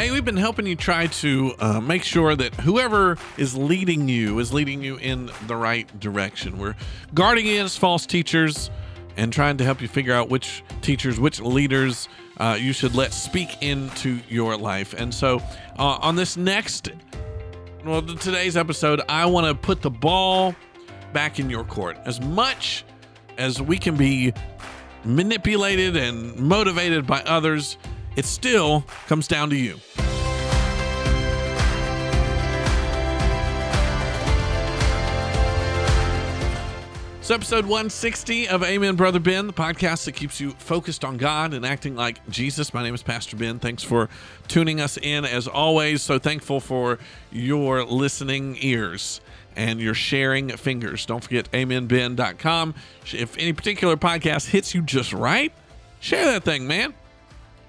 Hey, we've been helping you try to uh, make sure that whoever is leading you is leading you in the right direction. We're guarding against false teachers and trying to help you figure out which teachers, which leaders uh, you should let speak into your life. And so, uh, on this next, well, today's episode, I want to put the ball back in your court. As much as we can be manipulated and motivated by others, it still comes down to you. It's episode 160 of Amen, Brother Ben, the podcast that keeps you focused on God and acting like Jesus. My name is Pastor Ben. Thanks for tuning us in as always. So thankful for your listening ears and your sharing fingers. Don't forget amenben.com. If any particular podcast hits you just right, share that thing, man.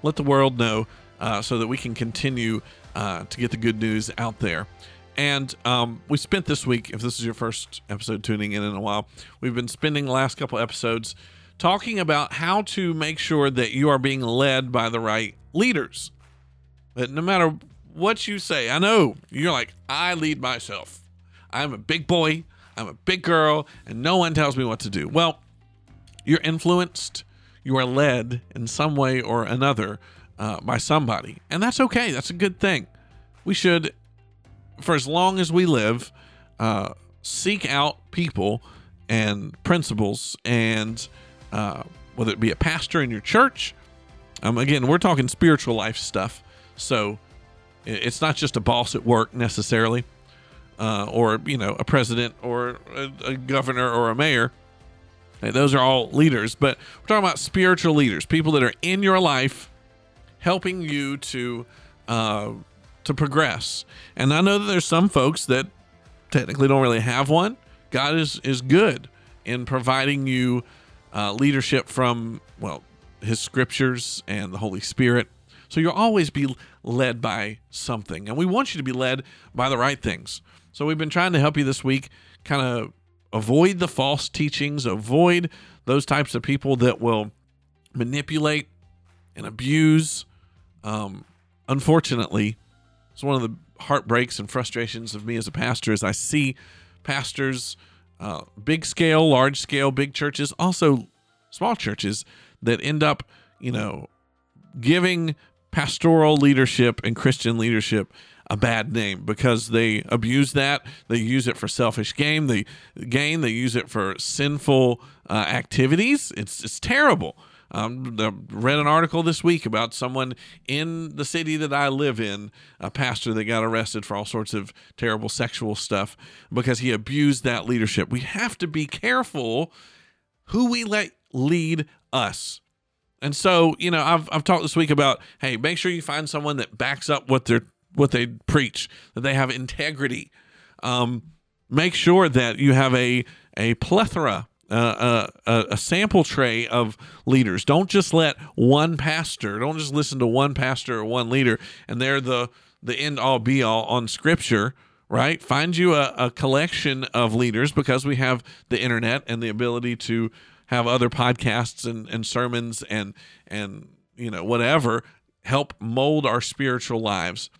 Let the world know uh, so that we can continue uh, to get the good news out there. And um, we spent this week, if this is your first episode tuning in in a while, we've been spending the last couple episodes talking about how to make sure that you are being led by the right leaders. That no matter what you say, I know you're like, I lead myself. I'm a big boy, I'm a big girl, and no one tells me what to do. Well, you're influenced, you are led in some way or another uh, by somebody. And that's okay, that's a good thing. We should for as long as we live, uh, seek out people and principles, and uh, whether it be a pastor in your church. Um, again, we're talking spiritual life stuff, so it's not just a boss at work necessarily, uh, or you know, a president or a, a governor or a mayor. Those are all leaders, but we're talking about spiritual leaders, people that are in your life, helping you to uh, to progress. And I know that there's some folks that technically don't really have one. God is is good in providing you uh, leadership from well His scriptures and the Holy Spirit. So you'll always be led by something, and we want you to be led by the right things. So we've been trying to help you this week, kind of avoid the false teachings, avoid those types of people that will manipulate and abuse. Um, unfortunately, it's one of the heartbreaks and frustrations of me as a pastor is I see pastors, uh, big scale, large scale, big churches, also small churches that end up, you know, giving pastoral leadership and Christian leadership a bad name because they abuse that. They use it for selfish gain. They gain. They use it for sinful uh, activities. It's it's terrible. Um, I read an article this week about someone in the city that I live in, a pastor that got arrested for all sorts of terrible sexual stuff because he abused that leadership. We have to be careful who we let lead us. And so, you know, I've, I've talked this week about, hey, make sure you find someone that backs up what they're what they preach, that they have integrity. Um, make sure that you have a a plethora uh, a, a, sample tray of leaders. Don't just let one pastor, don't just listen to one pastor or one leader, and they're the the end all be all on Scripture. Right? Find you a, a collection of leaders because we have the internet and the ability to have other podcasts and, and sermons and and you know whatever help mold our spiritual lives.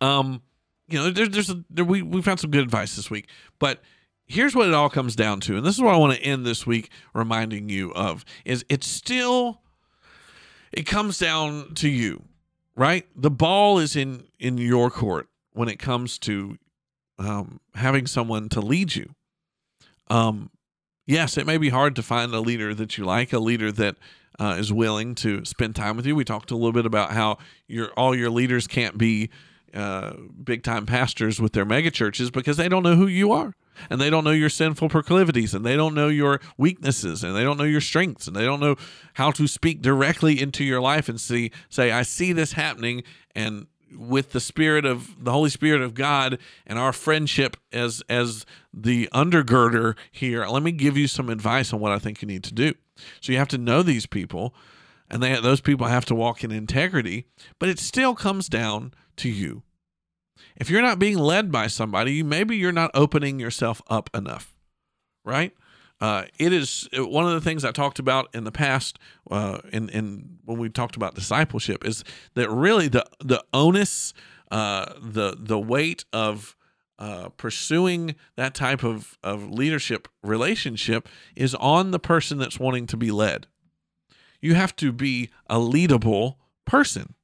Um, you know, there, there's a, there, we we found some good advice this week, but here's what it all comes down to and this is what i want to end this week reminding you of is it's still it comes down to you right? The ball is in in your court when it comes to um, having someone to lead you. Um, yes it may be hard to find a leader that you like a leader that uh, is willing to spend time with you. We talked a little bit about how your all your leaders can't be uh, big time pastors with their mega churches because they don't know who you are. And they don't know your sinful proclivities and they don't know your weaknesses and they don't know your strengths and they don't know how to speak directly into your life and see say I see this happening and with the spirit of the holy spirit of god and our friendship as as the undergirder here let me give you some advice on what i think you need to do. So you have to know these people and they those people have to walk in integrity but it still comes down to you if you're not being led by somebody, maybe you're not opening yourself up enough, right? uh, it is one of the things I talked about in the past, uh, in, in when we talked about discipleship, is that really the the onus, uh, the the weight of uh, pursuing that type of of leadership relationship is on the person that's wanting to be led. You have to be a leadable person.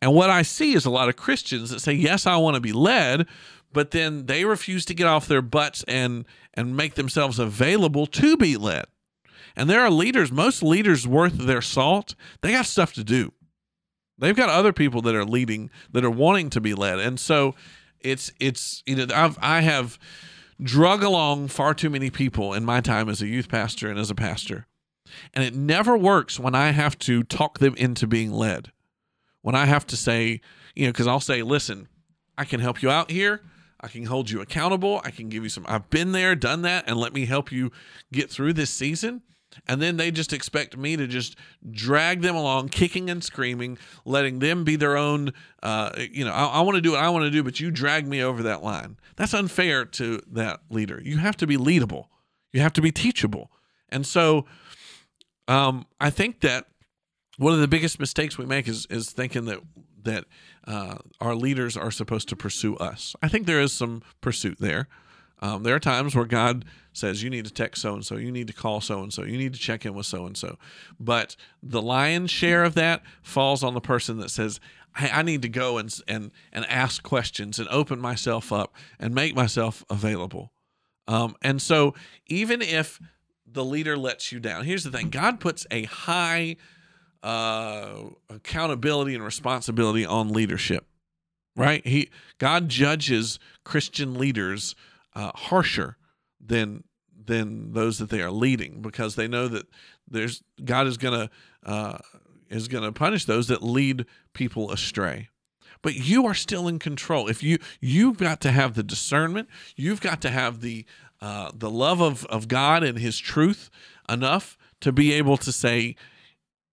And what I see is a lot of Christians that say, "Yes, I want to be led," but then they refuse to get off their butts and and make themselves available to be led. And there are leaders, most leaders worth their salt, they got stuff to do. They've got other people that are leading that are wanting to be led. And so it's it's you know I've I have drug along far too many people in my time as a youth pastor and as a pastor. And it never works when I have to talk them into being led. When I have to say, you know, because I'll say, listen, I can help you out here. I can hold you accountable. I can give you some, I've been there, done that, and let me help you get through this season. And then they just expect me to just drag them along, kicking and screaming, letting them be their own. Uh, you know, I, I want to do what I want to do, but you drag me over that line. That's unfair to that leader. You have to be leadable, you have to be teachable. And so um, I think that one of the biggest mistakes we make is, is thinking that that uh, our leaders are supposed to pursue us. I think there is some pursuit there. Um, there are times where God says, you need to text so and so, you need to call so and so, you need to check in with so and so. But the lion's share of that falls on the person that says, hey, I need to go and, and, and ask questions and open myself up and make myself available. Um, and so, even if the leader lets you down, here's the thing God puts a high uh, accountability and responsibility on leadership, right? He God judges Christian leaders uh, harsher than than those that they are leading because they know that there's God is gonna uh, is gonna punish those that lead people astray. But you are still in control. If you you've got to have the discernment, you've got to have the uh, the love of of God and His truth enough to be able to say,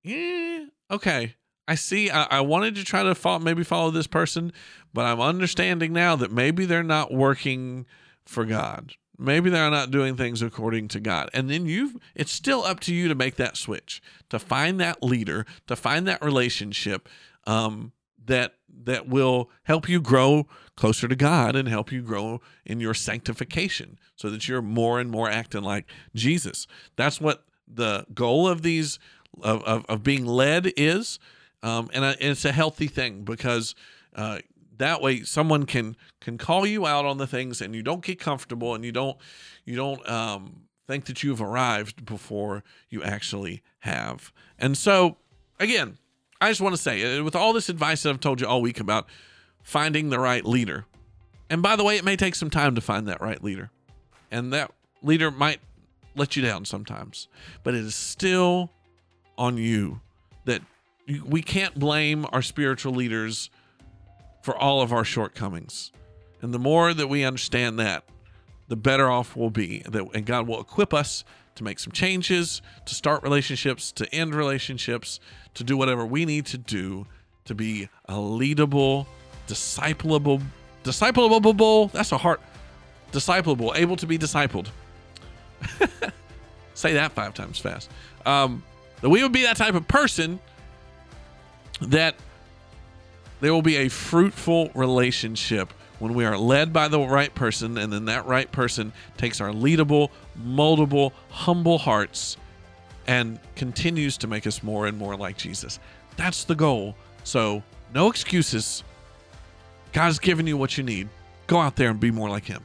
yeah, okay. I see. I, I, wanted to try to follow, maybe follow this person, but I'm understanding now that maybe they're not working for God. Maybe they're not doing things according to God. And then you it's still up to you to make that switch, to find that leader, to find that relationship um, that that will help you grow closer to God and help you grow in your sanctification so that you're more and more acting like Jesus. That's what the goal of these of, of, of being led is. Um, and, and, it's a healthy thing because uh, that way someone can can call you out on the things and you don't get comfortable and you don't you don't um, think that you've arrived before you actually have. And so again, I just want to say uh, with all this advice that I've told you all week about finding the right leader. And by the way, it may take some time to find that right leader. And that leader might let you down sometimes, but it is still on you that we can't blame our spiritual leaders for all of our shortcomings. And the more that we understand that, the better off we'll be. And God will equip us to make some changes, to start relationships, to end relationships, to do whatever we need to do to be a leadable, discipleable, discipleable. That's a heart. Discipleable, able to be discipled. Say that five times fast. Um, that we would be that type of person that there will be a fruitful relationship when we are led by the right person, and then that right person takes our leadable, moldable, humble hearts and continues to make us more and more like Jesus. That's the goal. So, no excuses. God's given you what you need. Go out there and be more like Him.